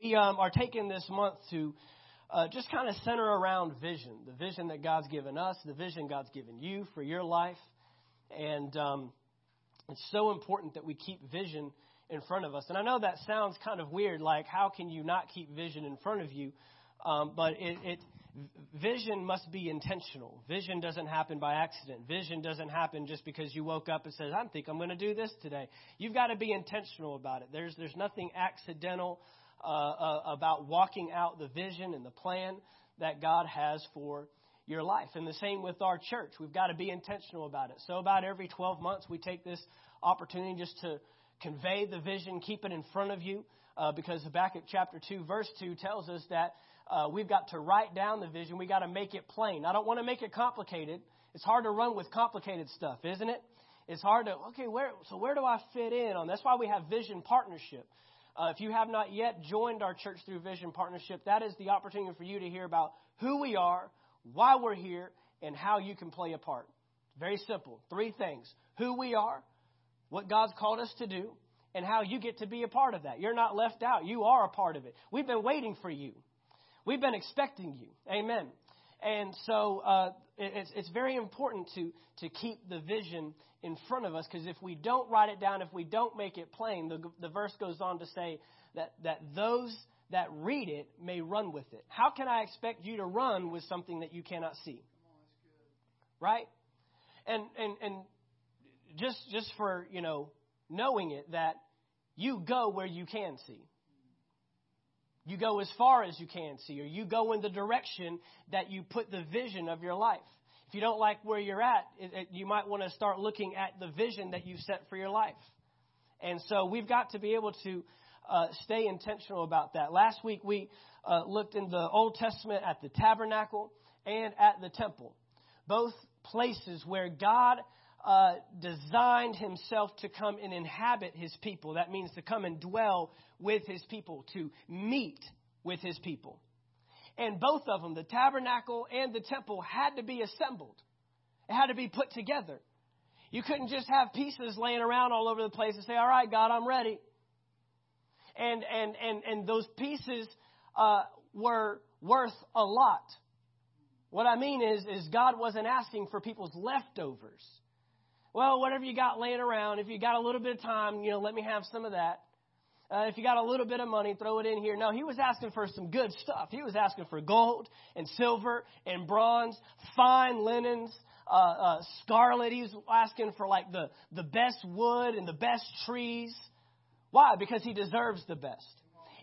We um, are taking this month to uh, just kind of center around vision the vision that God's given us, the vision God's given you for your life. And um, it's so important that we keep vision in front of us. And I know that sounds kind of weird, like, how can you not keep vision in front of you? Um, but it, it vision must be intentional. Vision doesn't happen by accident. Vision doesn't happen just because you woke up and said, "I think I'm going to do this today." You've got to be intentional about it. There's there's nothing accidental uh, uh, about walking out the vision and the plan that God has for your life. And the same with our church. We've got to be intentional about it. So, about every 12 months, we take this opportunity just to convey the vision, keep it in front of you, uh, because at chapter 2, verse 2 tells us that uh, we've got to write down the vision. We've got to make it plain. I don't want to make it complicated. It's hard to run with complicated stuff, isn't it? It's hard to, okay, where, so where do I fit in on? That's why we have vision partnership. Uh, if you have not yet joined our church through Vision Partnership, that is the opportunity for you to hear about who we are, why we're here, and how you can play a part. Very simple. Three things who we are, what God's called us to do, and how you get to be a part of that. You're not left out. You are a part of it. We've been waiting for you. We've been expecting you. Amen. And so uh, it's, it's very important to, to keep the vision in front of us because if we don't write it down, if we don't make it plain, the, the verse goes on to say that, that those that read it may run with it. How can I expect you to run with something that you cannot see? Right? And, and, and just, just for, you know, knowing it, that you go where you can see. You go as far as you can see, or you go in the direction that you put the vision of your life. If you don't like where you're at, it, it, you might want to start looking at the vision that you've set for your life. And so we've got to be able to uh, stay intentional about that. Last week we uh, looked in the Old Testament at the tabernacle and at the temple, both places where God uh, designed himself to come and inhabit his people. That means to come and dwell with his people, to meet with his people. And both of them, the tabernacle and the temple, had to be assembled. It had to be put together. You couldn't just have pieces laying around all over the place and say, All right, God, I'm ready. And and and and those pieces uh, were worth a lot. What I mean is, is God wasn't asking for people's leftovers. Well, whatever you got laying around, if you got a little bit of time, you know, let me have some of that. Uh, if you got a little bit of money, throw it in here. No, he was asking for some good stuff. He was asking for gold and silver and bronze, fine linens, uh, uh, scarlet. He was asking for like the, the best wood and the best trees. Why? Because he deserves the best.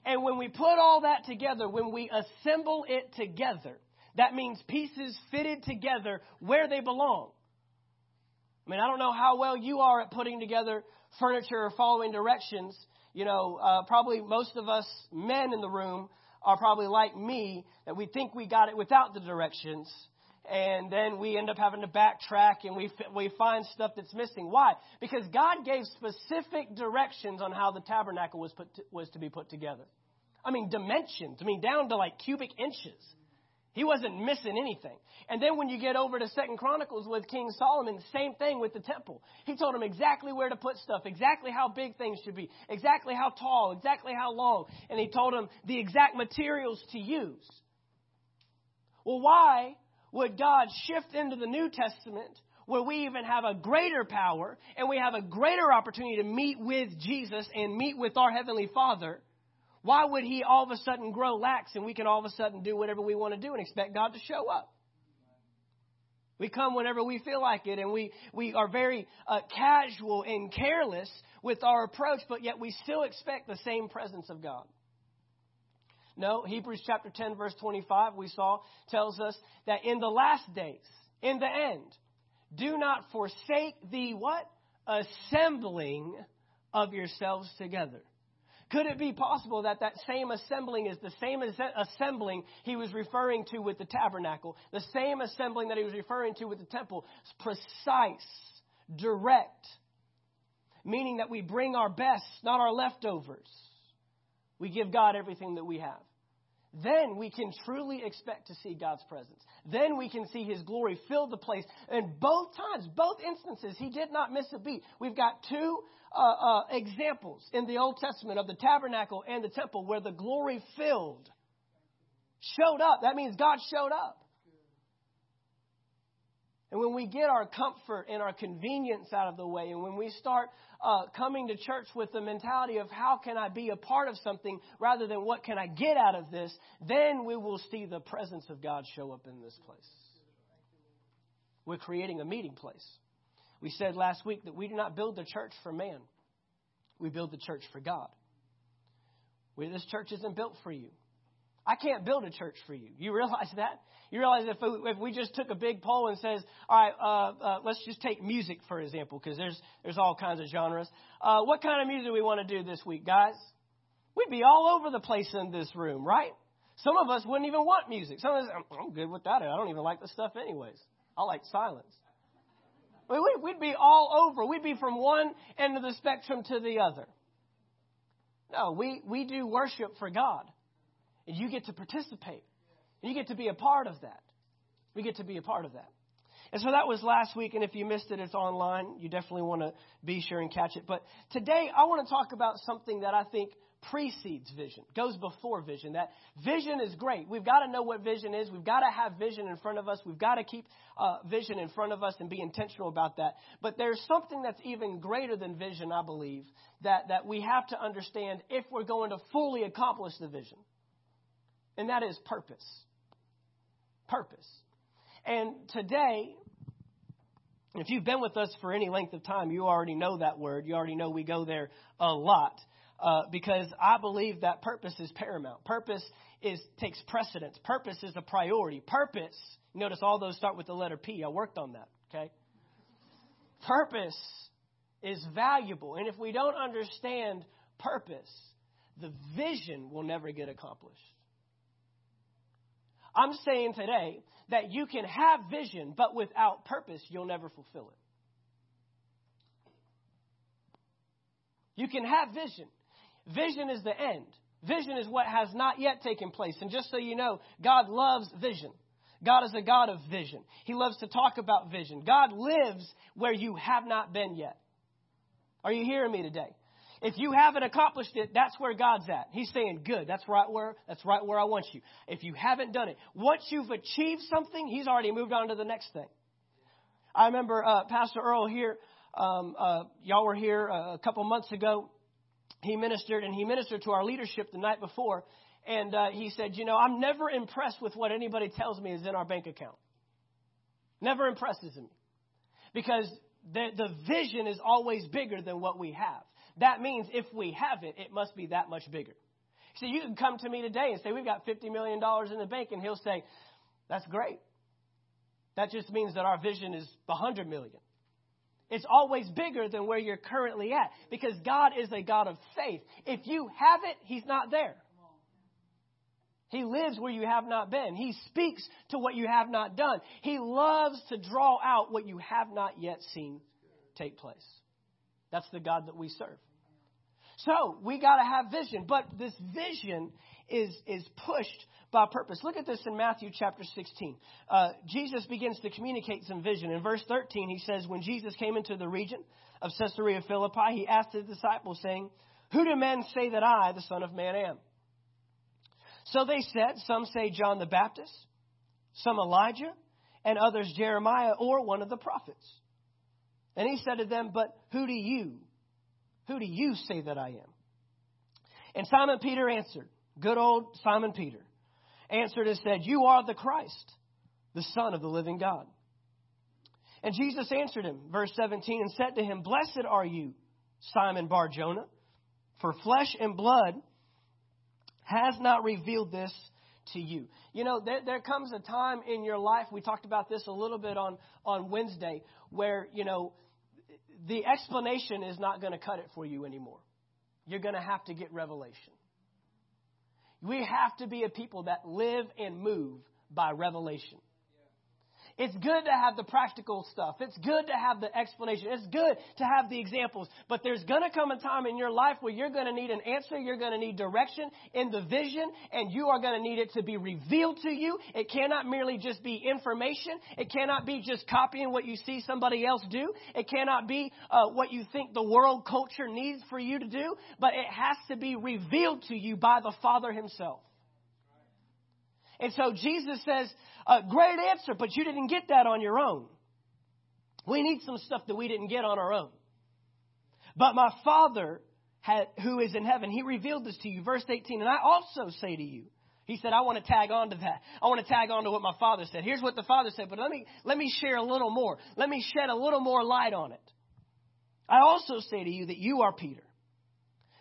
And when we put all that together, when we assemble it together, that means pieces fitted together where they belong. I mean, I don't know how well you are at putting together furniture or following directions you know, uh, probably most of us men in the room are probably like me that we think we got it without the directions. And then we end up having to backtrack and we, we find stuff that's missing. Why? Because God gave specific directions on how the tabernacle was, put to, was to be put together. I mean, dimensions. I mean, down to like cubic inches. He wasn't missing anything. And then when you get over to Second Chronicles with King Solomon, same thing with the temple. He told him exactly where to put stuff, exactly how big things should be, exactly how tall, exactly how long, and he told him the exact materials to use. Well, why would God shift into the New Testament where we even have a greater power and we have a greater opportunity to meet with Jesus and meet with our Heavenly Father? Why would he all of a sudden grow lax and we can all of a sudden do whatever we want to do and expect God to show up? We come whenever we feel like it, and we, we are very uh, casual and careless with our approach, but yet we still expect the same presence of God. No, Hebrews chapter 10, verse 25, we saw, tells us that in the last days, in the end, do not forsake the what? Assembling of yourselves together. Could it be possible that that same assembling is the same assembling he was referring to with the tabernacle, the same assembling that he was referring to with the temple? It's precise, direct, meaning that we bring our best, not our leftovers. We give God everything that we have. Then we can truly expect to see God's presence. Then we can see His glory fill the place. And both times, both instances, He did not miss a beat. We've got two uh, uh, examples in the Old Testament of the tabernacle and the temple where the glory filled, showed up. That means God showed up. And when we get our comfort and our convenience out of the way, and when we start uh, coming to church with the mentality of how can I be a part of something rather than what can I get out of this, then we will see the presence of God show up in this place. We're creating a meeting place. We said last week that we do not build the church for man, we build the church for God. We, this church isn't built for you. I can't build a church for you. You realize that? You realize if we, if we just took a big poll and says, all right, uh, uh, let's just take music for example, because there's there's all kinds of genres. Uh, what kind of music do we want to do this week, guys? We'd be all over the place in this room, right? Some of us wouldn't even want music. Some of us, I'm good with that. I don't even like the stuff anyways. I like silence. I mean, We'd be all over. We'd be from one end of the spectrum to the other. No, we, we do worship for God. And you get to participate. And you get to be a part of that. We get to be a part of that. And so that was last week, and if you missed it, it's online. You definitely want to be sure and catch it. But today, I want to talk about something that I think precedes vision, goes before vision. That vision is great. We've got to know what vision is. We've got to have vision in front of us. We've got to keep uh, vision in front of us and be intentional about that. But there's something that's even greater than vision, I believe, that, that we have to understand if we're going to fully accomplish the vision and that is purpose. Purpose. And today, if you've been with us for any length of time, you already know that word. You already know we go there a lot. Uh, because I believe that purpose is paramount. Purpose is takes precedence. Purpose is a priority. Purpose, notice all those start with the letter P. I worked on that, okay? Purpose is valuable. And if we don't understand purpose, the vision will never get accomplished. I'm saying today that you can have vision, but without purpose, you'll never fulfill it. You can have vision. Vision is the end. Vision is what has not yet taken place. And just so you know, God loves vision. God is a God of vision. He loves to talk about vision. God lives where you have not been yet. Are you hearing me today? If you haven't accomplished it, that's where God's at. He's saying, "Good, that's right where that's right where I want you." If you haven't done it, once you've achieved something, He's already moved on to the next thing. I remember uh, Pastor Earl here. Um, uh, y'all were here uh, a couple months ago. He ministered, and he ministered to our leadership the night before. And uh, he said, "You know, I'm never impressed with what anybody tells me is in our bank account. Never impresses me, because the the vision is always bigger than what we have." That means if we have it, it must be that much bigger. See, you can come to me today and say, We've got $50 million in the bank, and he'll say, That's great. That just means that our vision is 100 million. It's always bigger than where you're currently at because God is a God of faith. If you have it, He's not there. He lives where you have not been. He speaks to what you have not done. He loves to draw out what you have not yet seen take place. That's the God that we serve. So we got to have vision, but this vision is is pushed by purpose. Look at this in Matthew chapter 16. Uh, Jesus begins to communicate some vision. In verse 13, he says, When Jesus came into the region of Caesarea Philippi, he asked his disciples, saying, Who do men say that I, the Son of Man, am? So they said, Some say John the Baptist, some Elijah, and others Jeremiah or one of the prophets. And he said to them, But who do you, who do you say that I am? And Simon Peter answered, good old Simon Peter, answered and said, You are the Christ, the Son of the living God. And Jesus answered him, verse 17, and said to him, Blessed are you, Simon Bar Jonah, for flesh and blood has not revealed this to you. You know, there, there comes a time in your life, we talked about this a little bit on, on Wednesday, where, you know, the explanation is not going to cut it for you anymore. You're going to have to get revelation. We have to be a people that live and move by revelation. It's good to have the practical stuff. It's good to have the explanation. It's good to have the examples. But there's going to come a time in your life where you're going to need an answer. You're going to need direction in the vision, and you are going to need it to be revealed to you. It cannot merely just be information. It cannot be just copying what you see somebody else do. It cannot be uh, what you think the world culture needs for you to do. But it has to be revealed to you by the Father Himself. And so Jesus says, a great answer, but you didn't get that on your own. We need some stuff that we didn't get on our own. But my Father, who is in heaven, He revealed this to you. Verse 18, and I also say to you, He said, I want to tag on to that. I want to tag on to what my Father said. Here's what the Father said, but let me, let me share a little more. Let me shed a little more light on it. I also say to you that you are Peter.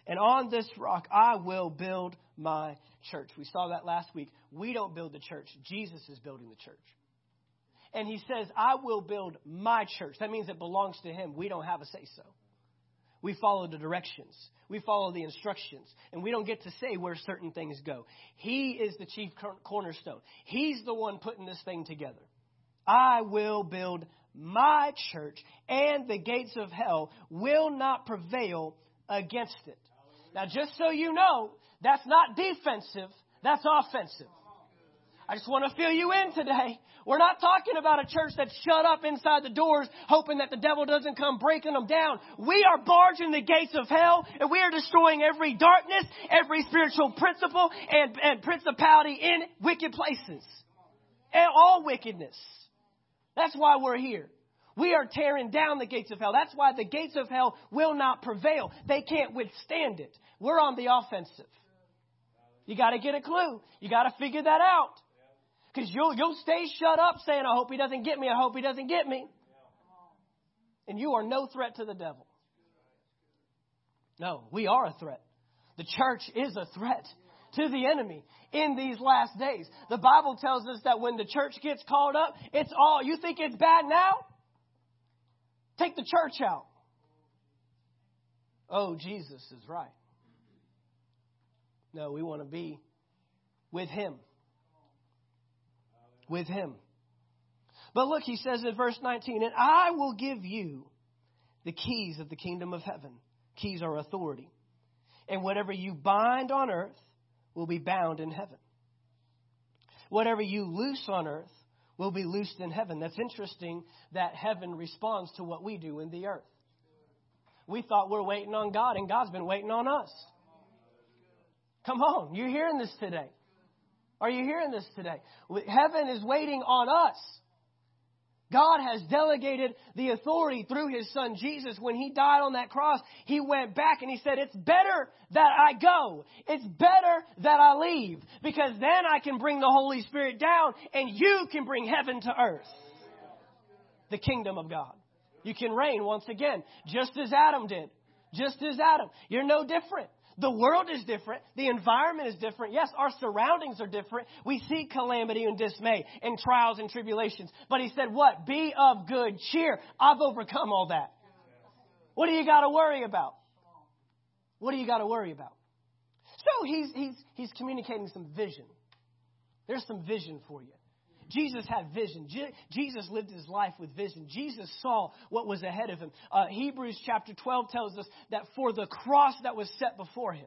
And on this rock I will build my church. We saw that last week. We don't build the church, Jesus is building the church. And he says, I will build my church. That means it belongs to him. We don't have a say so. We follow the directions. We follow the instructions. And we don't get to say where certain things go. He is the chief cornerstone. He's the one putting this thing together. I will build my church, and the gates of hell will not prevail against it. Now, just so you know, that's not defensive, that's offensive. I just want to fill you in today. We're not talking about a church that's shut up inside the doors, hoping that the devil doesn't come breaking them down. We are barging the gates of hell, and we are destroying every darkness, every spiritual principle, and, and principality in wicked places. And all wickedness. That's why we're here. We are tearing down the gates of hell. That's why the gates of hell will not prevail. They can't withstand it. We're on the offensive. You got to get a clue. You got to figure that out. Because you'll, you'll stay shut up saying, I hope he doesn't get me. I hope he doesn't get me. And you are no threat to the devil. No, we are a threat. The church is a threat to the enemy in these last days. The Bible tells us that when the church gets called up, it's all, you think it's bad now? Take the church out. Oh, Jesus is right. No, we want to be with Him. With Him. But look, he says in verse 19, and I will give you the keys of the kingdom of heaven. Keys are authority. And whatever you bind on earth will be bound in heaven. Whatever you loose on earth will be loosed in heaven. That's interesting that heaven responds to what we do in the earth. We thought we're waiting on God, and God's been waiting on us. Come on, you're hearing this today? Are you hearing this today? Heaven is waiting on us. God has delegated the authority through his son Jesus. When he died on that cross, he went back and he said, It's better that I go. It's better that I leave because then I can bring the Holy Spirit down and you can bring heaven to earth. The kingdom of God. You can reign once again, just as Adam did. Just as Adam. You're no different. The world is different. The environment is different. Yes, our surroundings are different. We see calamity and dismay and trials and tribulations. But he said, what? Be of good cheer. I've overcome all that. What do you got to worry about? What do you got to worry about? So he's, he's, he's communicating some vision. There's some vision for you. Jesus had vision. Je- Jesus lived his life with vision. Jesus saw what was ahead of him. Uh, Hebrews chapter 12 tells us that for the cross that was set before him,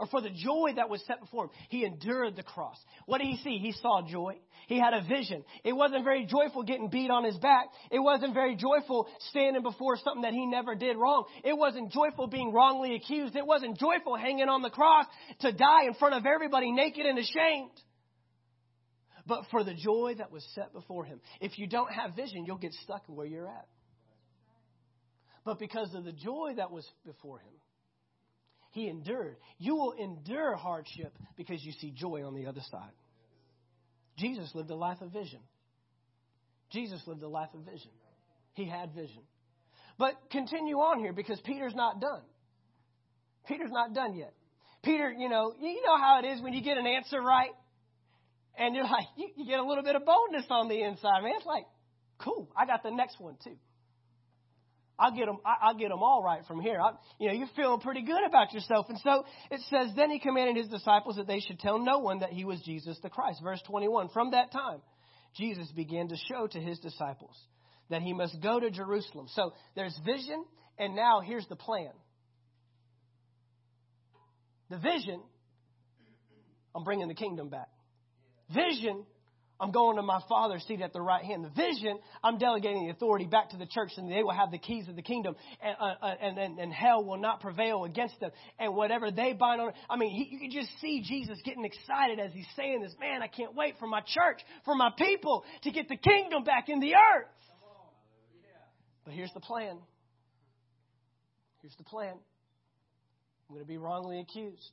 or for the joy that was set before him, he endured the cross. What did he see? He saw joy. He had a vision. It wasn't very joyful getting beat on his back. It wasn't very joyful standing before something that he never did wrong. It wasn't joyful being wrongly accused. It wasn't joyful hanging on the cross to die in front of everybody naked and ashamed but for the joy that was set before him. If you don't have vision, you'll get stuck where you're at. But because of the joy that was before him, he endured. You will endure hardship because you see joy on the other side. Jesus lived a life of vision. Jesus lived a life of vision. He had vision. But continue on here because Peter's not done. Peter's not done yet. Peter, you know, you know how it is when you get an answer right and you're like, you, you get a little bit of boldness on the inside, man. It's like, cool, I got the next one too. I'll get them. I'll get them all right from here. I, you know, you're feeling pretty good about yourself. And so it says, then he commanded his disciples that they should tell no one that he was Jesus the Christ. Verse 21. From that time, Jesus began to show to his disciples that he must go to Jerusalem. So there's vision, and now here's the plan. The vision, I'm bringing the kingdom back. Vision, I'm going to my Father's seat at the right hand. The vision, I'm delegating the authority back to the church, and they will have the keys of the kingdom, and, uh, uh and, and, and, hell will not prevail against them. And whatever they bind on, I mean, he, you can just see Jesus getting excited as he's saying this. Man, I can't wait for my church, for my people to get the kingdom back in the earth. But here's the plan. Here's the plan. I'm going to be wrongly accused.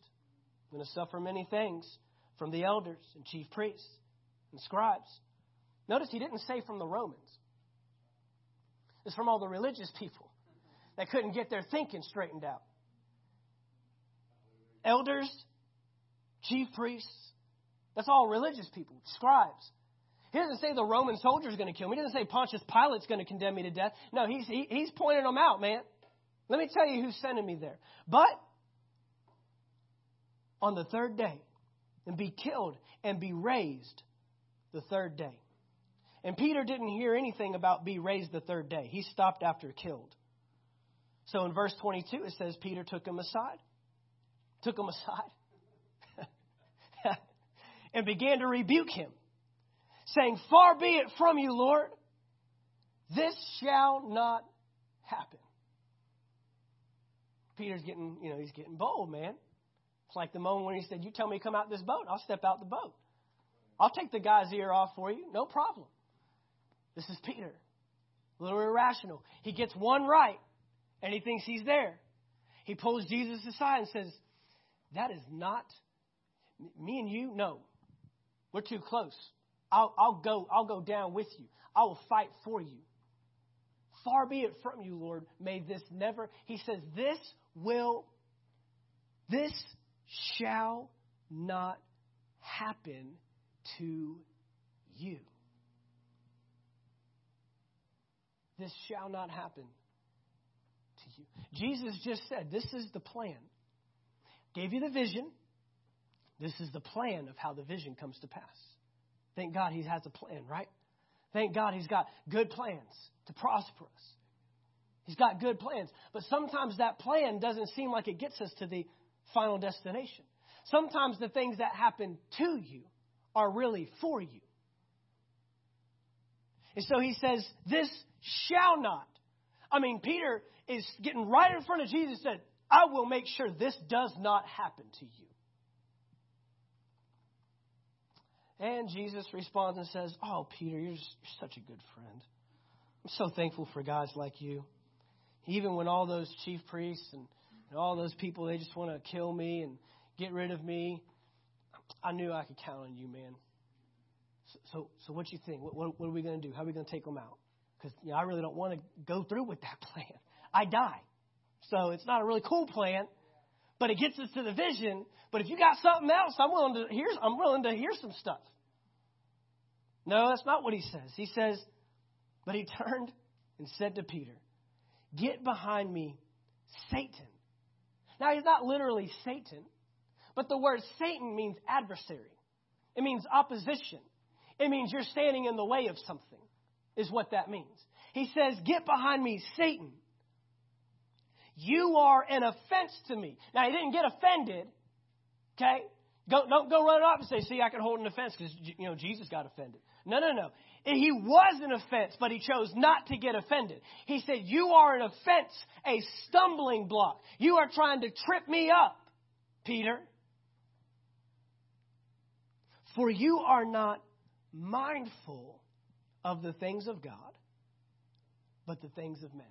I'm going to suffer many things from the elders and chief priests and scribes. Notice he didn't say from the Romans. It's from all the religious people that couldn't get their thinking straightened out. Elders, chief priests, that's all religious people, scribes. He doesn't say the Roman soldier is going to kill me. He doesn't say Pontius Pilate's going to condemn me to death. No, he's, he, he's pointing them out, man. Let me tell you who's sending me there. But on the third day, and be killed and be raised the third day. And Peter didn't hear anything about be raised the third day. He stopped after killed. So in verse 22, it says Peter took him aside. Took him aside. and began to rebuke him, saying, Far be it from you, Lord. This shall not happen. Peter's getting, you know, he's getting bold, man. It's like the moment when he said, You tell me to come out this boat, I'll step out the boat. I'll take the guy's ear off for you, no problem. This is Peter. A little irrational. He gets one right, and he thinks he's there. He pulls Jesus aside and says, That is not me and you. No, we're too close. I'll, I'll go. I'll go down with you. I will fight for you. Far be it from you, Lord. May this never. He says, This will, this shall not happen to you. This shall not happen to you. Jesus just said, This is the plan. Gave you the vision. This is the plan of how the vision comes to pass. Thank God he has a plan, right? Thank God he's got good plans to prosper us. He's got good plans. But sometimes that plan doesn't seem like it gets us to the final destination. Sometimes the things that happen to you are really for you. And so he says, This shall not. I mean, Peter is getting right in front of Jesus and said, I will make sure this does not happen to you. And Jesus responds and says, Oh, Peter, you're, just, you're such a good friend. I'm so thankful for guys like you. Even when all those chief priests and, and all those people, they just want to kill me and get rid of me, I knew I could count on you, man. So, so, so what you think? What, what, what are we going to do? How are we going to take them out? Because you know, I really don't want to go through with that plan. I die. So it's not a really cool plan, but it gets us to the vision. But if you got something else, I'm willing to hear. I'm willing to hear some stuff. No, that's not what he says. He says, but he turned and said to Peter, "Get behind me, Satan." Now he's not literally Satan. But the word Satan means adversary, it means opposition. It means you're standing in the way of something, is what that means. He says, Get behind me, Satan. You are an offense to me. Now, he didn't get offended, okay? Go, don't go run off and say, See, I can hold an offense because, you know, Jesus got offended. No, no, no. He was an offense, but he chose not to get offended. He said, You are an offense, a stumbling block. You are trying to trip me up, Peter. For you are not mindful of the things of God, but the things of men.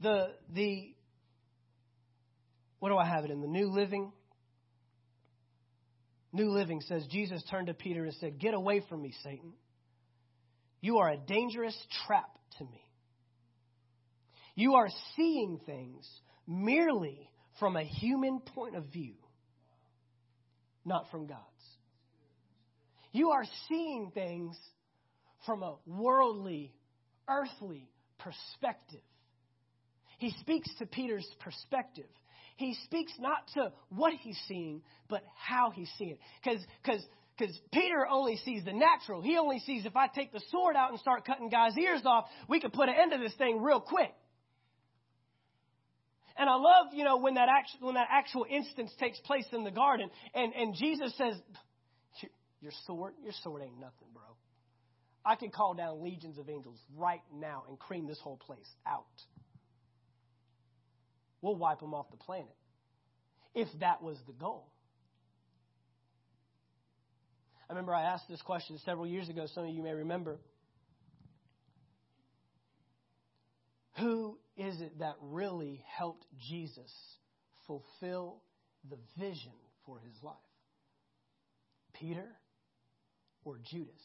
The, the, what do I have it in? The New Living? New Living says, Jesus turned to Peter and said, Get away from me, Satan. You are a dangerous trap to me. You are seeing things merely from a human point of view not from God's. You are seeing things from a worldly, earthly perspective. He speaks to Peter's perspective. He speaks not to what he's seeing, but how he's seeing it. Because because Peter only sees the natural. He only sees if I take the sword out and start cutting guys' ears off, we could put an end to this thing real quick. And I love, you know, when that actual, when that actual instance takes place in the garden, and, and Jesus says, "Your sword, your sword ain't nothing, bro. I can call down legions of angels right now and cream this whole place out. We'll wipe them off the planet if that was the goal." I remember I asked this question several years ago. Some of you may remember. Who is it that really helped Jesus fulfill the vision for his life? Peter or Judas?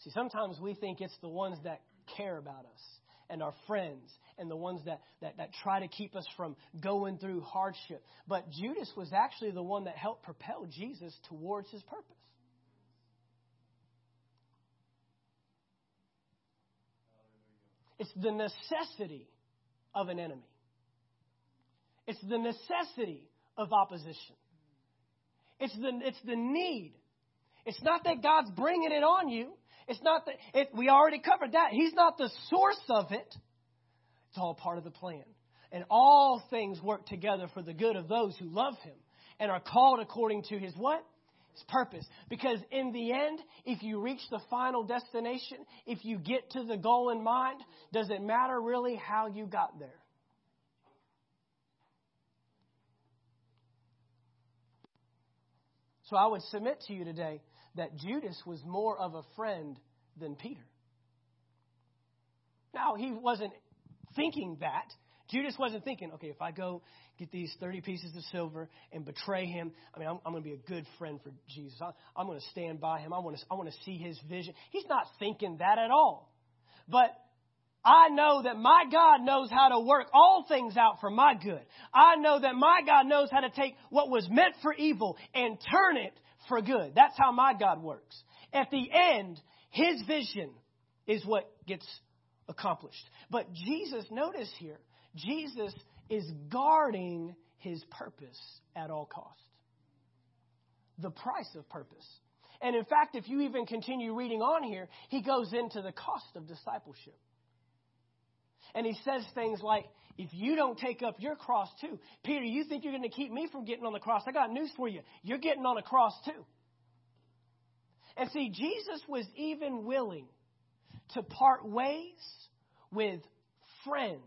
See, sometimes we think it's the ones that care about us and our friends and the ones that, that, that try to keep us from going through hardship. But Judas was actually the one that helped propel Jesus towards his purpose. It's the necessity of an enemy. It's the necessity of opposition. It's the, it's the need. It's not that God's bringing it on you. It's not that it, we already covered that. He's not the source of it. It's all part of the plan. And all things work together for the good of those who love him and are called according to his what? His purpose. Because in the end, if you reach the final destination, if you get to the goal in mind, does it matter really how you got there? So I would submit to you today that Judas was more of a friend than Peter. Now, he wasn't thinking that. Judas wasn't thinking, okay, if I go get these 30 pieces of silver and betray him, I mean, I'm, I'm going to be a good friend for Jesus. I, I'm going to stand by him. I want to, I want to see his vision. He's not thinking that at all. But I know that my God knows how to work all things out for my good. I know that my God knows how to take what was meant for evil and turn it for good. That's how my God works. At the end, his vision is what gets accomplished. But Jesus, notice here, Jesus is guarding his purpose at all cost. The price of purpose. And in fact, if you even continue reading on here, he goes into the cost of discipleship. And he says things like, if you don't take up your cross too, Peter, you think you're going to keep me from getting on the cross? I got news for you. You're getting on a cross too. And see, Jesus was even willing to part ways with friends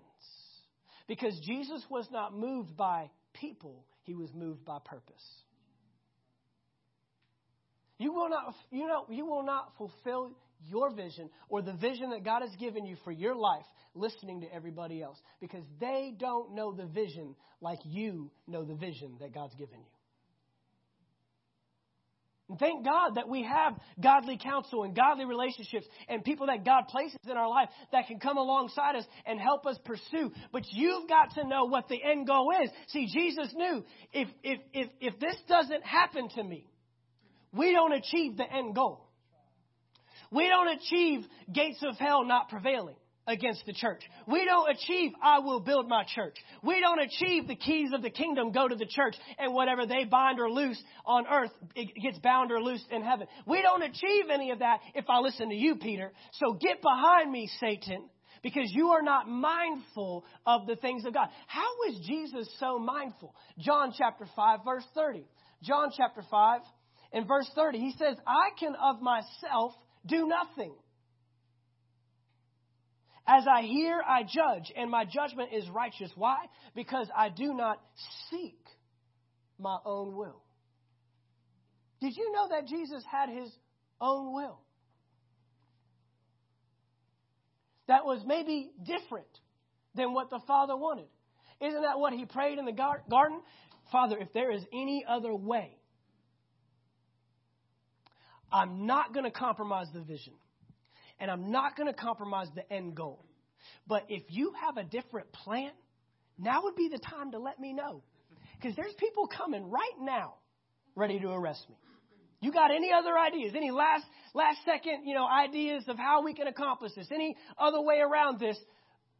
because Jesus was not moved by people, he was moved by purpose. You will not, you know, you will not fulfill your vision or the vision that God has given you for your life listening to everybody else because they don't know the vision like you know the vision that God's given you. And thank God that we have godly counsel and godly relationships and people that God places in our life that can come alongside us and help us pursue. But you've got to know what the end goal is. See, Jesus knew if, if, if, if this doesn't happen to me, we don't achieve the end goal. We don't achieve gates of hell not prevailing against the church. We don't achieve, I will build my church. We don't achieve the keys of the kingdom go to the church and whatever they bind or loose on earth, it gets bound or loosed in heaven. We don't achieve any of that if I listen to you, Peter. So get behind me, Satan, because you are not mindful of the things of God. How was Jesus so mindful? John chapter 5, verse 30. John chapter 5 and verse 30, he says, I can of myself do nothing. As I hear, I judge, and my judgment is righteous. Why? Because I do not seek my own will. Did you know that Jesus had his own will? That was maybe different than what the Father wanted. Isn't that what he prayed in the garden? Father, if there is any other way, I'm not going to compromise the vision and I'm not going to compromise the end goal. But if you have a different plan, now would be the time to let me know. Because there's people coming right now ready to arrest me. You got any other ideas? Any last last second, you know, ideas of how we can accomplish this? Any other way around this?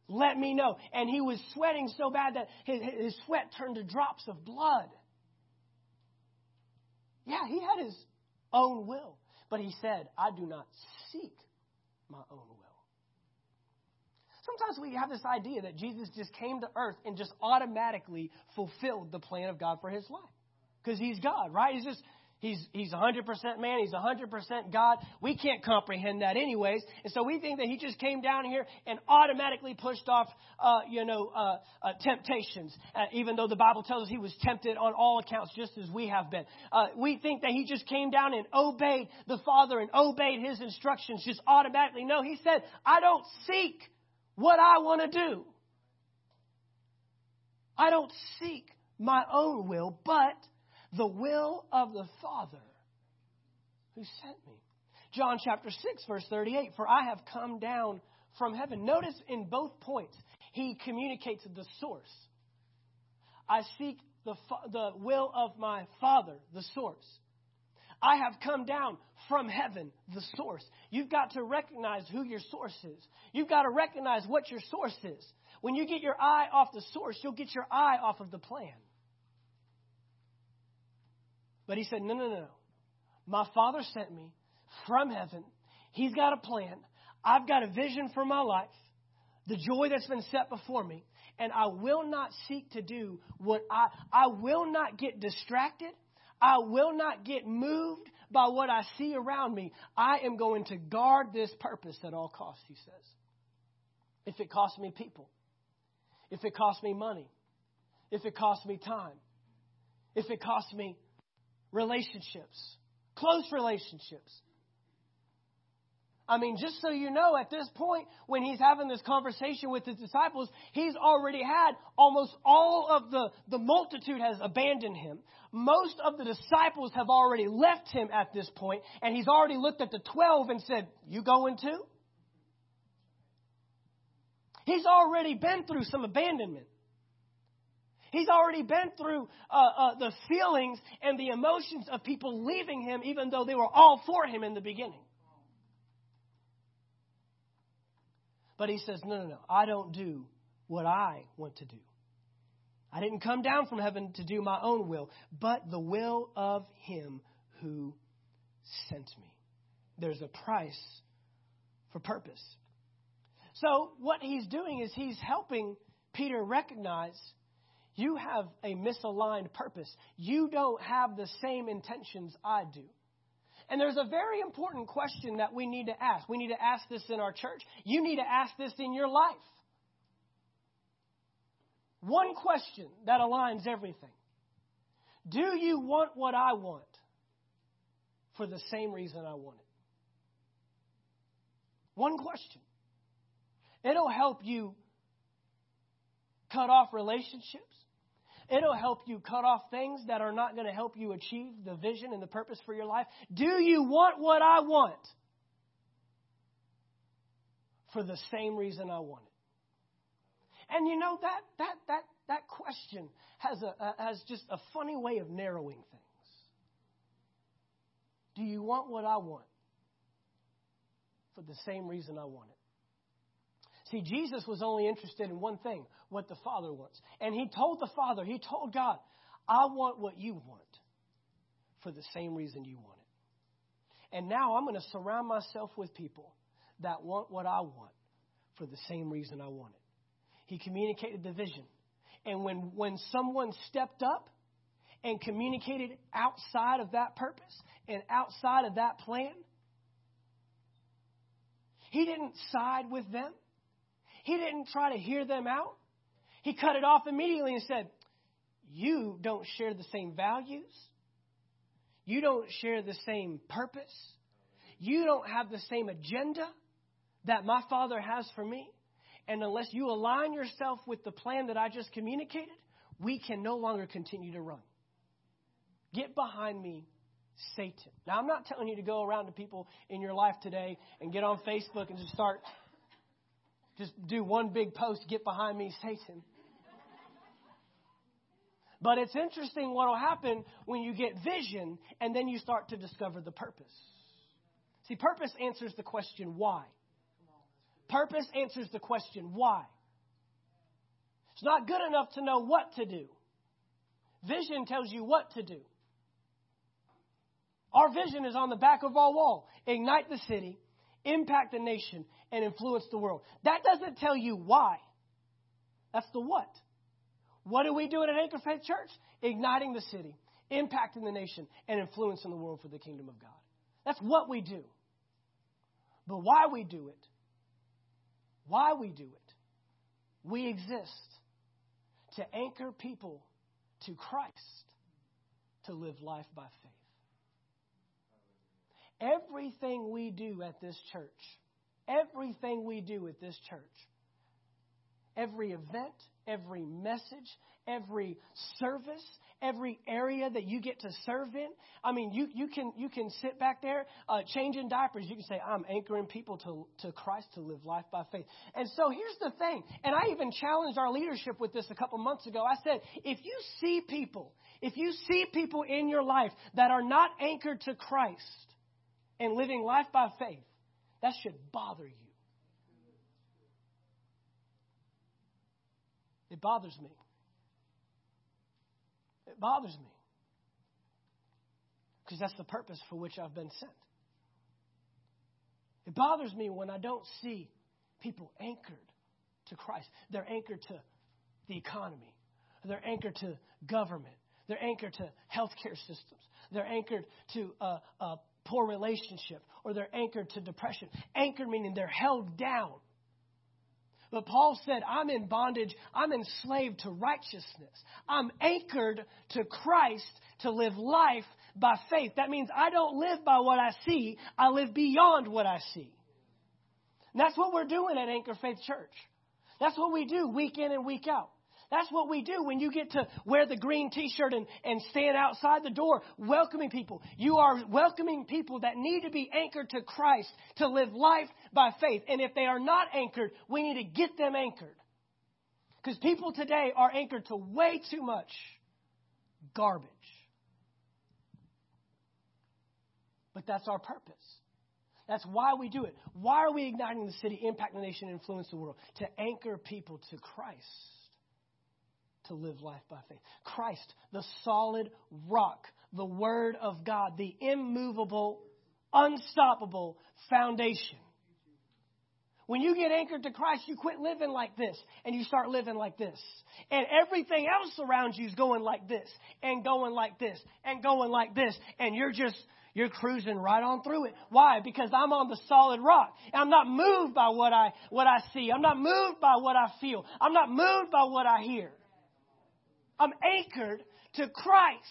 Let me know. And he was sweating so bad that his, his sweat turned to drops of blood. Yeah, he had his own will. But he said, I do not seek my own will. Sometimes we have this idea that Jesus just came to earth and just automatically fulfilled the plan of God for his life. Because he's God, right? He's just, he's, he's 100% man, he's 100% God. We can't comprehend that anyways. And so we think that he just came down here and automatically pushed off, uh, you know, uh, uh, temptations, uh, even though the Bible tells us he was tempted on all accounts just as we have been. Uh, we think that he just came down and obeyed the Father and obeyed his instructions just automatically. No, he said, I don't seek what I want to do. I don't seek my own will, but the will of the Father who sent me. John chapter 6, verse 38 For I have come down from heaven. Notice in both points, he communicates the source. I seek the, the will of my Father, the source. I have come down from heaven, the source. You've got to recognize who your source is. You've got to recognize what your source is. When you get your eye off the source, you'll get your eye off of the plan. But he said, No, no, no. My Father sent me from heaven. He's got a plan. I've got a vision for my life, the joy that's been set before me, and I will not seek to do what I I will not get distracted. I will not get moved by what I see around me. I am going to guard this purpose at all costs, he says. If it costs me people, if it costs me money, if it costs me time, if it costs me relationships, close relationships. I mean, just so you know, at this point, when he's having this conversation with his disciples, he's already had almost all of the, the multitude has abandoned him. Most of the disciples have already left him at this point, and he's already looked at the 12 and said, You going too? He's already been through some abandonment. He's already been through uh, uh, the feelings and the emotions of people leaving him, even though they were all for him in the beginning. But he says, No, no, no. I don't do what I want to do. I didn't come down from heaven to do my own will, but the will of him who sent me. There's a price for purpose. So, what he's doing is he's helping Peter recognize you have a misaligned purpose. You don't have the same intentions I do. And there's a very important question that we need to ask. We need to ask this in our church. You need to ask this in your life. One question that aligns everything Do you want what I want for the same reason I want it? One question. It'll help you cut off relationships. It'll help you cut off things that are not going to help you achieve the vision and the purpose for your life. Do you want what I want? For the same reason I want it. And you know that that that that question has a, has just a funny way of narrowing things. Do you want what I want? For the same reason I want it. See, Jesus was only interested in one thing what the Father wants. And he told the Father, he told God, I want what you want for the same reason you want it. And now I'm going to surround myself with people that want what I want for the same reason I want it. He communicated the vision. And when, when someone stepped up and communicated outside of that purpose and outside of that plan, he didn't side with them. He didn't try to hear them out. He cut it off immediately and said, You don't share the same values. You don't share the same purpose. You don't have the same agenda that my Father has for me. And unless you align yourself with the plan that I just communicated, we can no longer continue to run. Get behind me, Satan. Now, I'm not telling you to go around to people in your life today and get on Facebook and just start just do one big post, get behind me, Satan. But it's interesting what will happen when you get vision and then you start to discover the purpose. See, purpose answers the question why. Purpose answers the question why. It's not good enough to know what to do. Vision tells you what to do. Our vision is on the back of our wall. Ignite the city, impact the nation, and influence the world. That doesn't tell you why. That's the what. What are we doing at Anchor Faith Church? Igniting the city, impacting the nation, and influencing the world for the kingdom of God. That's what we do. But why we do it, why we do it, we exist to anchor people to Christ to live life by faith. Everything we do at this church, everything we do at this church, every event, every message, every service, every area that you get to serve in. I mean, you, you can you can sit back there uh, changing diapers. You can say, "I'm anchoring people to to Christ to live life by faith." And so here's the thing. And I even challenged our leadership with this a couple months ago. I said, if you see people, if you see people in your life that are not anchored to Christ and living life by faith, that should bother you. It bothers me. It bothers me. Because that's the purpose for which I've been sent. It bothers me when I don't see people anchored to Christ. They're anchored to the economy, they're anchored to government, they're anchored to healthcare systems, they're anchored to a, a poor relationship, or they're anchored to depression. Anchored meaning they're held down but Paul said, I'm in bondage. I'm enslaved to righteousness. I'm anchored to Christ to live life by faith. That means I don't live by what I see, I live beyond what I see. And that's what we're doing at Anchor Faith Church. That's what we do week in and week out. That's what we do when you get to wear the green t shirt and, and stand outside the door welcoming people. You are welcoming people that need to be anchored to Christ to live life by faith. And if they are not anchored, we need to get them anchored. Because people today are anchored to way too much garbage. But that's our purpose. That's why we do it. Why are we igniting the city, impact the nation, influence the world? To anchor people to Christ to live life by faith. Christ, the solid rock, the Word of God, the immovable, unstoppable foundation. When you get anchored to Christ, you quit living like this and you start living like this. And everything else around you is going like this and going like this and going like this. And you're just, you're cruising right on through it. Why? Because I'm on the solid rock. I'm not moved by what I, what I see. I'm not moved by what I feel. I'm not moved by what I hear. I'm anchored to Christ.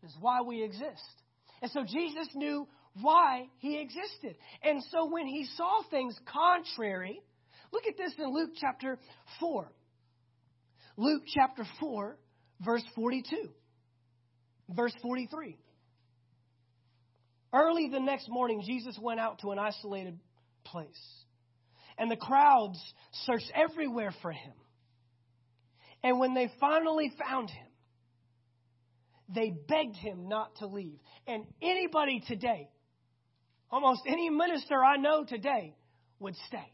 This is why we exist. And so Jesus knew why he existed. And so when he saw things contrary, look at this in Luke chapter 4. Luke chapter 4, verse 42. Verse 43. Early the next morning, Jesus went out to an isolated place. And the crowds searched everywhere for him. And when they finally found him, they begged him not to leave. And anybody today, almost any minister I know today, would stay.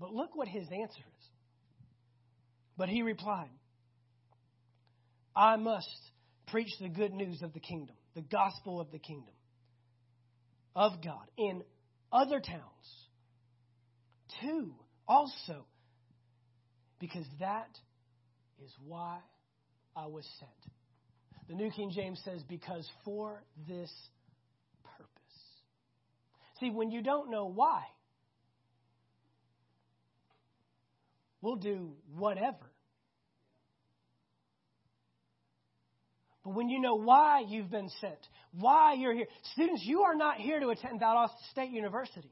But look what his answer is. But he replied, I must preach the good news of the kingdom, the gospel of the kingdom of God in other towns too also because that is why I was sent. The New King James says, because for this purpose. See, when you don't know why, we'll do whatever. But when you know why you've been sent, why you're here, students, you are not here to attend Valdosta State University.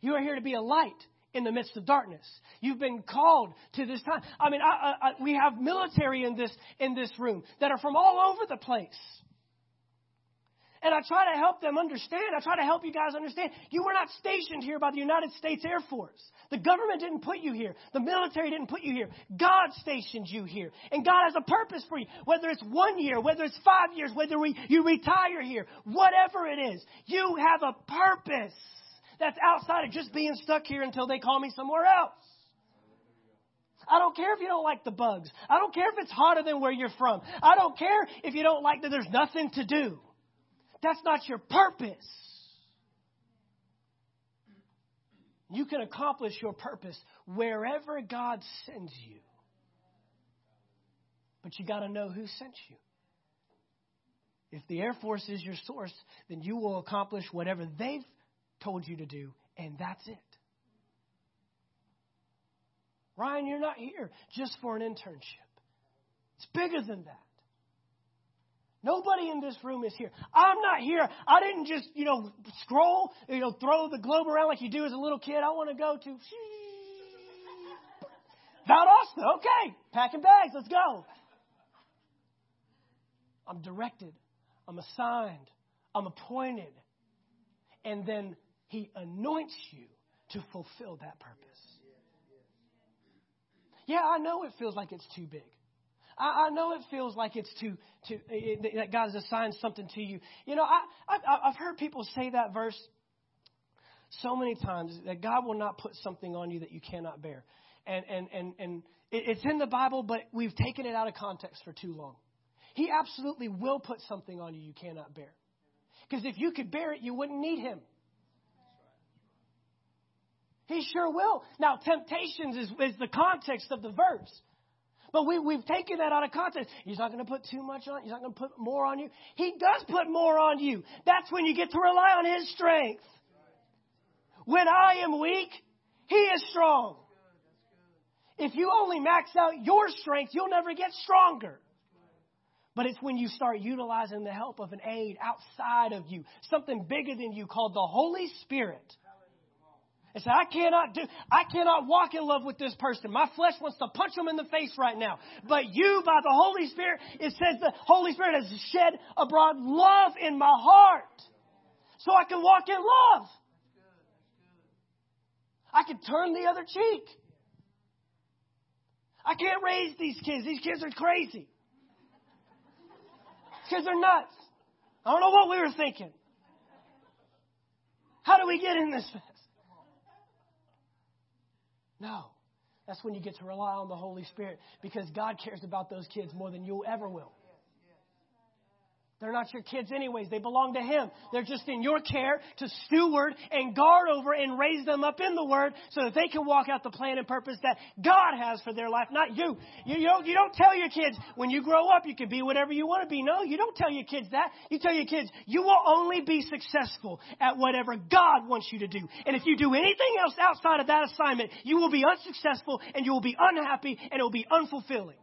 You are here to be a light in the midst of darkness. You've been called to this time. I mean, I, I, we have military in this in this room that are from all over the place. And I try to help them understand. I try to help you guys understand. You were not stationed here by the United States Air Force. The government didn't put you here. The military didn't put you here. God stationed you here. And God has a purpose for you. Whether it's one year, whether it's five years, whether we, you retire here, whatever it is, you have a purpose that's outside of just being stuck here until they call me somewhere else. I don't care if you don't like the bugs. I don't care if it's hotter than where you're from. I don't care if you don't like that there's nothing to do. That's not your purpose. You can accomplish your purpose wherever God sends you. But you got to know who sent you. If the Air Force is your source, then you will accomplish whatever they've told you to do, and that's it. Ryan, you're not here just for an internship. It's bigger than that. Nobody in this room is here. I'm not here. I didn't just, you know, scroll, you know, throw the globe around like you do as a little kid. I want to go to Valdosta. Okay, packing bags. Let's go. I'm directed. I'm assigned. I'm appointed. And then he anoints you to fulfill that purpose. Yeah, I know it feels like it's too big. I, I know it feels like it's too, too it, that God has assigned something to you. You know, I, I, I've heard people say that verse so many times that God will not put something on you that you cannot bear. And, and, and, and it's in the Bible, but we've taken it out of context for too long. He absolutely will put something on you you cannot bear. Because if you could bear it, you wouldn't need Him. He sure will. Now, temptations is, is the context of the verse. But we, we've taken that out of context. He's not going to put too much on. He's not going to put more on you. He does put more on you. That's when you get to rely on His strength. When I am weak, He is strong. If you only max out your strength, you'll never get stronger. But it's when you start utilizing the help of an aid outside of you, something bigger than you called the Holy Spirit and say, I cannot do, I cannot walk in love with this person. My flesh wants to punch them in the face right now. But you, by the Holy Spirit, it says the Holy Spirit has shed abroad love in my heart. So I can walk in love. I can turn the other cheek. I can't raise these kids. These kids are crazy. These kids are nuts. I don't know what we were thinking. How do we get in this? No. That's when you get to rely on the Holy Spirit because God cares about those kids more than you ever will. They're not your kids, anyways. They belong to Him. They're just in your care to steward and guard over and raise them up in the Word so that they can walk out the plan and purpose that God has for their life, not you. You, you, don't, you don't tell your kids, when you grow up, you can be whatever you want to be. No, you don't tell your kids that. You tell your kids, you will only be successful at whatever God wants you to do. And if you do anything else outside of that assignment, you will be unsuccessful and you will be unhappy and it will be unfulfilling.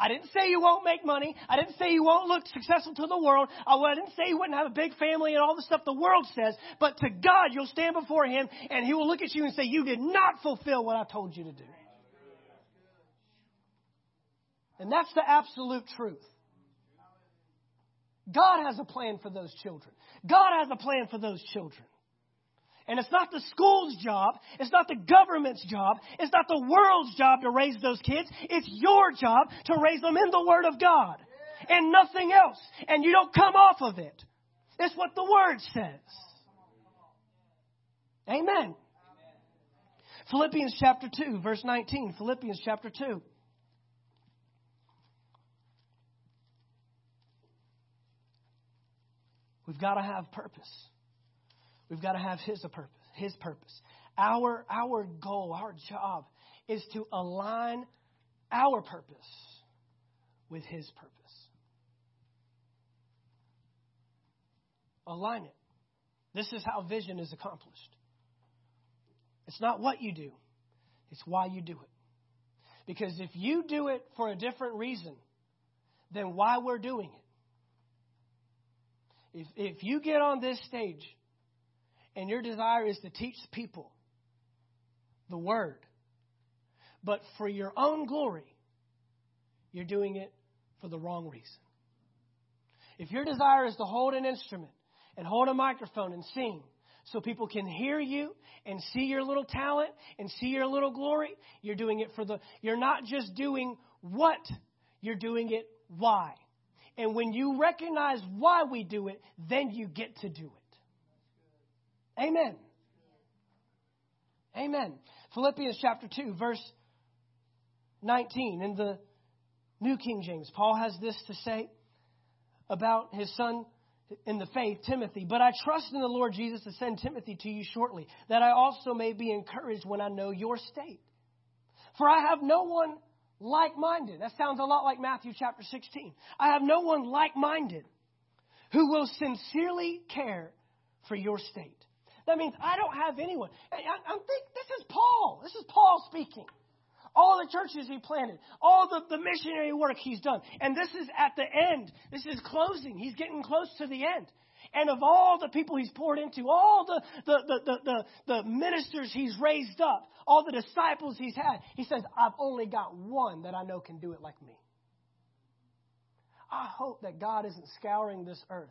I didn't say you won't make money. I didn't say you won't look successful to the world. I didn't say you wouldn't have a big family and all the stuff the world says. But to God, you'll stand before Him and He will look at you and say, You did not fulfill what I told you to do. And that's the absolute truth. God has a plan for those children. God has a plan for those children. And it's not the school's job. It's not the government's job. It's not the world's job to raise those kids. It's your job to raise them in the Word of God and nothing else. And you don't come off of it. It's what the Word says. Amen. Philippians chapter 2, verse 19. Philippians chapter 2. We've got to have purpose. We've got to have his purpose. His purpose. Our our goal, our job is to align our purpose with his purpose. Align it. This is how vision is accomplished. It's not what you do, it's why you do it. Because if you do it for a different reason than why we're doing it, if, if you get on this stage and your desire is to teach people the word, but for your own glory, you're doing it for the wrong reason. If your desire is to hold an instrument and hold a microphone and sing so people can hear you and see your little talent and see your little glory, you're doing it for the, you're not just doing what, you're doing it why. And when you recognize why we do it, then you get to do it. Amen. Amen. Philippians chapter 2, verse 19 in the New King James, Paul has this to say about his son in the faith, Timothy. But I trust in the Lord Jesus to send Timothy to you shortly, that I also may be encouraged when I know your state. For I have no one like minded. That sounds a lot like Matthew chapter 16. I have no one like minded who will sincerely care for your state. That means I don't have anyone. I, am think this is Paul. This is Paul speaking. All the churches he planted, all the, the missionary work he's done. And this is at the end. This is closing. He's getting close to the end. And of all the people he's poured into, all the, the, the, the, the, the ministers he's raised up, all the disciples he's had, he says, I've only got one that I know can do it like me. I hope that God isn't scouring this earth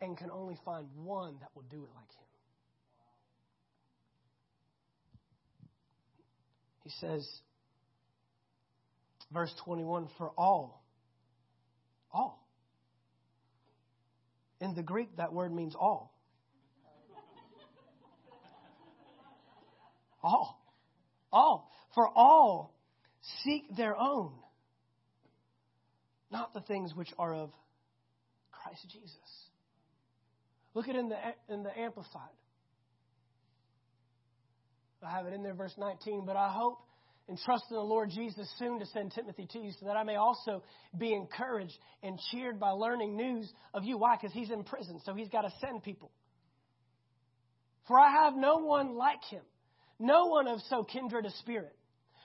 and can only find one that will do it like him. He says, verse 21 for all, all. In the Greek, that word means all. all. All. For all seek their own, not the things which are of Christ Jesus. Look at it in the, in the Amplified. I have it in there, verse 19. But I hope and trust in the Lord Jesus soon to send Timothy to you so that I may also be encouraged and cheered by learning news of you. Why? Because he's in prison, so he's got to send people. For I have no one like him, no one of so kindred a spirit,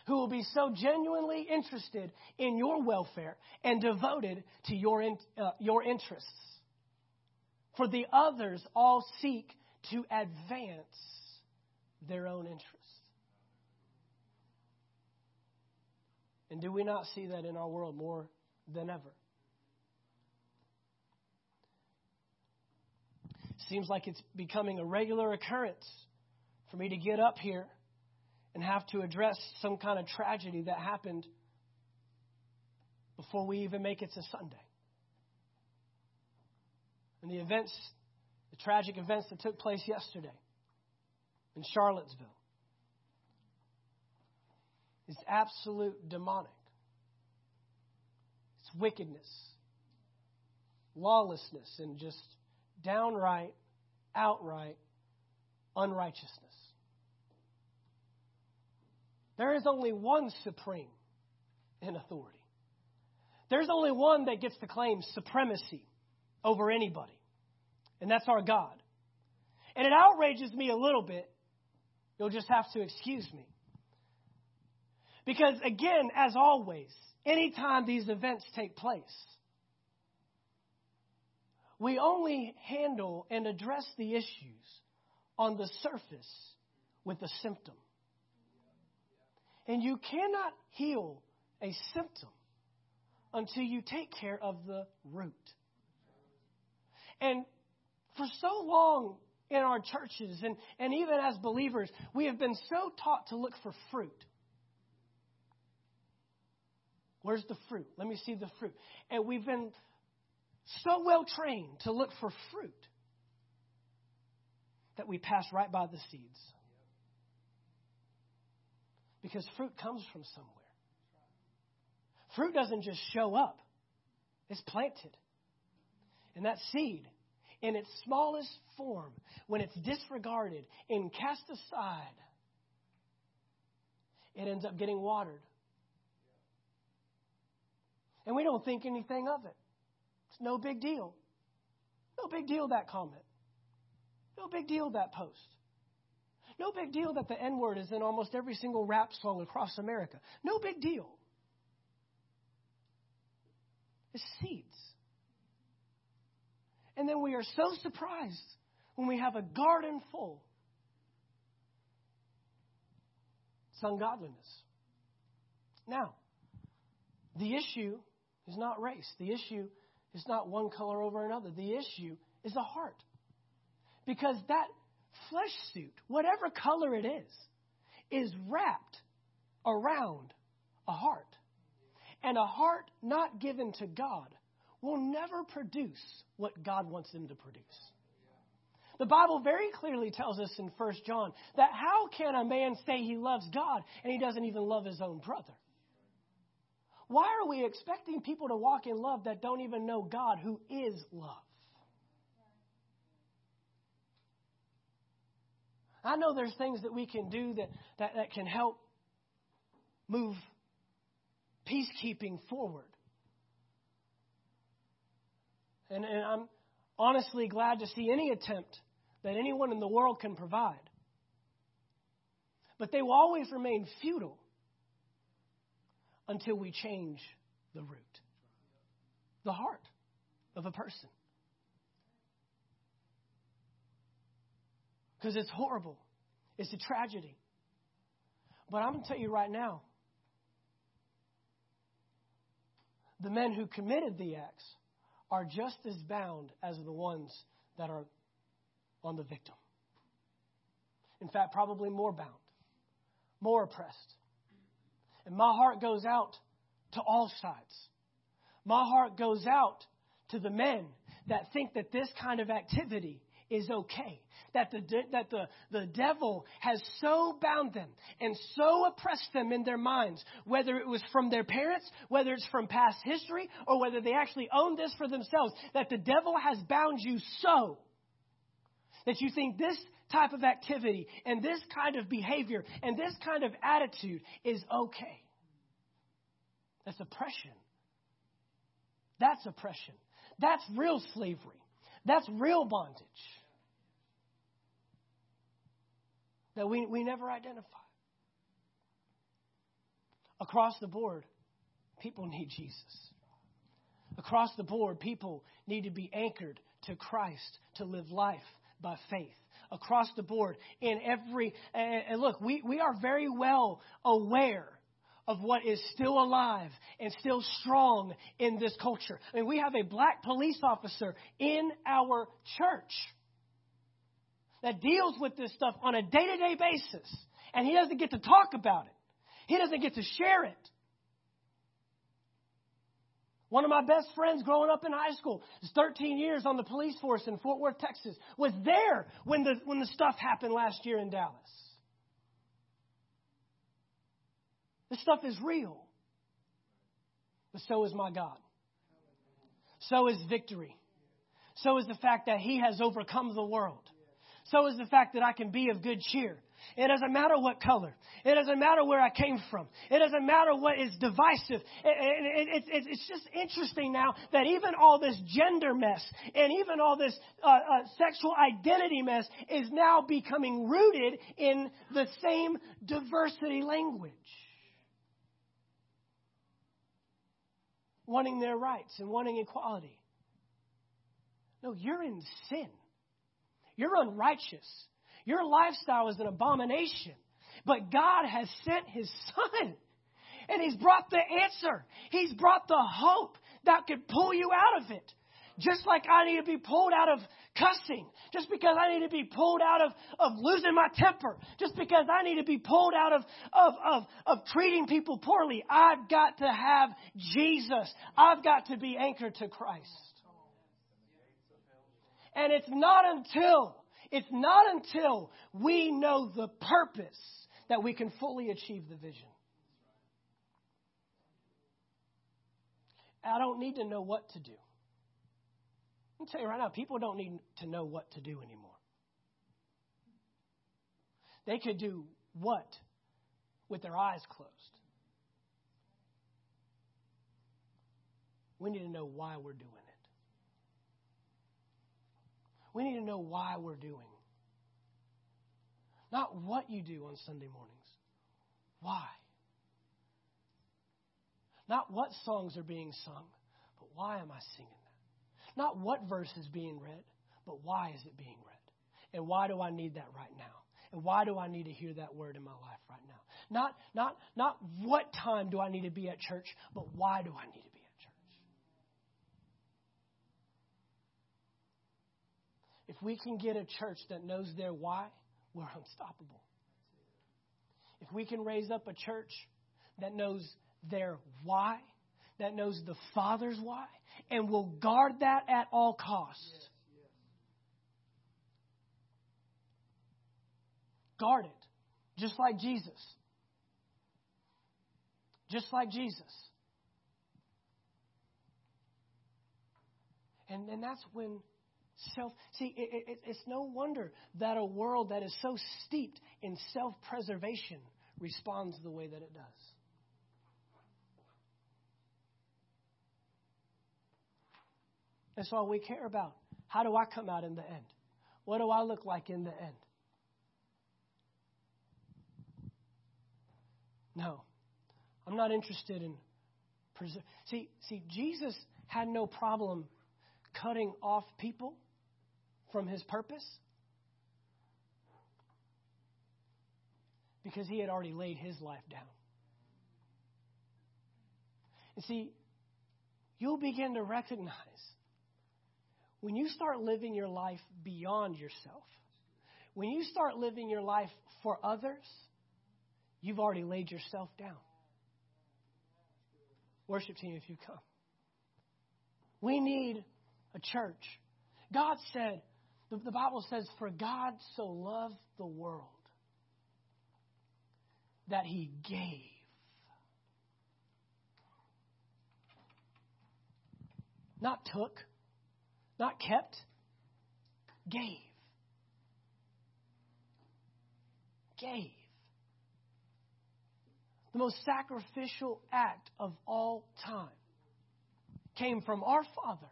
who will be so genuinely interested in your welfare and devoted to your, in, uh, your interests. For the others all seek to advance their own interests. And do we not see that in our world more than ever? Seems like it's becoming a regular occurrence for me to get up here and have to address some kind of tragedy that happened before we even make it to Sunday. And the events, the tragic events that took place yesterday in Charlottesville is absolute demonic. It's wickedness, lawlessness, and just downright, outright unrighteousness. There is only one supreme in authority. There's only one that gets to claim supremacy over anybody, and that's our God. And it outrages me a little bit You'll just have to excuse me. Because, again, as always, anytime these events take place, we only handle and address the issues on the surface with a symptom. And you cannot heal a symptom until you take care of the root. And for so long, in our churches and, and even as believers, we have been so taught to look for fruit. Where's the fruit? Let me see the fruit. And we've been so well trained to look for fruit that we pass right by the seeds. Because fruit comes from somewhere. Fruit doesn't just show up, it's planted. And that seed in its smallest form, when it's disregarded and cast aside, it ends up getting watered. And we don't think anything of it. It's no big deal. No big deal that comment. No big deal that post. No big deal that the N word is in almost every single rap song across America. No big deal. It's seeds. And then we are so surprised when we have a garden full. It's ungodliness. Now, the issue is not race. The issue is not one color over another. The issue is a heart. Because that flesh suit, whatever color it is, is wrapped around a heart. And a heart not given to God will never produce what God wants them to produce. The Bible very clearly tells us in 1 John that how can a man say he loves God and he doesn't even love his own brother? Why are we expecting people to walk in love that don't even know God who is love? I know there's things that we can do that, that, that can help move peacekeeping forward. And, and I'm honestly glad to see any attempt that anyone in the world can provide. But they will always remain futile until we change the root, the heart of a person. Because it's horrible, it's a tragedy. But I'm going to tell you right now the men who committed the acts are just as bound as the ones that are on the victim. In fact, probably more bound, more oppressed. And my heart goes out to all sides. My heart goes out to the men that think that this kind of activity is okay. That the, that the, the devil has so bound them and so oppressed them in their minds, whether it was from their parents, whether it's from past history, or whether they actually own this for themselves, that the devil has bound you so that you think this type of activity and this kind of behavior and this kind of attitude is okay. That's oppression. That's oppression. That's real slavery. That's real bondage. That we, we never identify. Across the board, people need Jesus. Across the board, people need to be anchored to Christ to live life by faith. Across the board, in every, and look, we, we are very well aware of what is still alive and still strong in this culture. I mean, we have a black police officer in our church that deals with this stuff on a day to day basis, and he doesn't get to talk about it, he doesn't get to share it. One of my best friends growing up in high school, is 13 years on the police force in Fort Worth, Texas, was there when the, when the stuff happened last year in Dallas. This stuff is real. But so is my God. So is victory. So is the fact that He has overcome the world so is the fact that I can be of good cheer. It doesn't matter what color. It doesn't matter where I came from. It doesn't matter what is divisive. It's just interesting now that even all this gender mess and even all this uh, uh, sexual identity mess is now becoming rooted in the same diversity language. Wanting their rights and wanting equality. No, you're in sin. You're unrighteous. Your lifestyle is an abomination. But God has sent His Son. And He's brought the answer. He's brought the hope that could pull you out of it. Just like I need to be pulled out of cussing. Just because I need to be pulled out of, of losing my temper. Just because I need to be pulled out of, of, of, of treating people poorly. I've got to have Jesus. I've got to be anchored to Christ. And it's not until, it's not until we know the purpose that we can fully achieve the vision. I don't need to know what to do. I'll tell you right now, people don't need to know what to do anymore. They could do what with their eyes closed. We need to know why we're doing it. We need to know why we're doing. Not what you do on Sunday mornings. Why? Not what songs are being sung, but why am I singing that? Not what verse is being read, but why is it being read? And why do I need that right now? And why do I need to hear that word in my life right now? Not, not, not what time do I need to be at church, but why do I need to be If we can get a church that knows their why, we're unstoppable. If we can raise up a church that knows their why, that knows the Father's why, and will guard that at all costs, Guard it. Just like Jesus. Just like Jesus. And, and that's when self. See, it, it, it's no wonder that a world that is so steeped in self preservation responds the way that it does. That's all we care about. How do I come out in the end? What do I look like in the end? No. I'm not interested in preserve. See, see, Jesus had no problem cutting off people from his purpose because he had already laid his life down. And see, you'll begin to recognize when you start living your life beyond yourself, when you start living your life for others, you've already laid yourself down. Worship team, if you come. We need a church. God said, the, Bible says, For God so loved the world that he gave. Not took, not kept, gave. Gave. The most sacrificial act of all time came from our Father.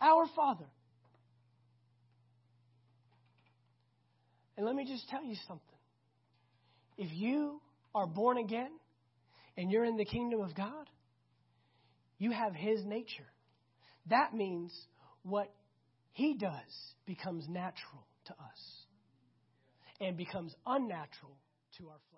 Our Father. And let me just tell you something. If you are born again and you're in the kingdom of God, you have His nature. That means what He does becomes natural to us and becomes unnatural to our flesh.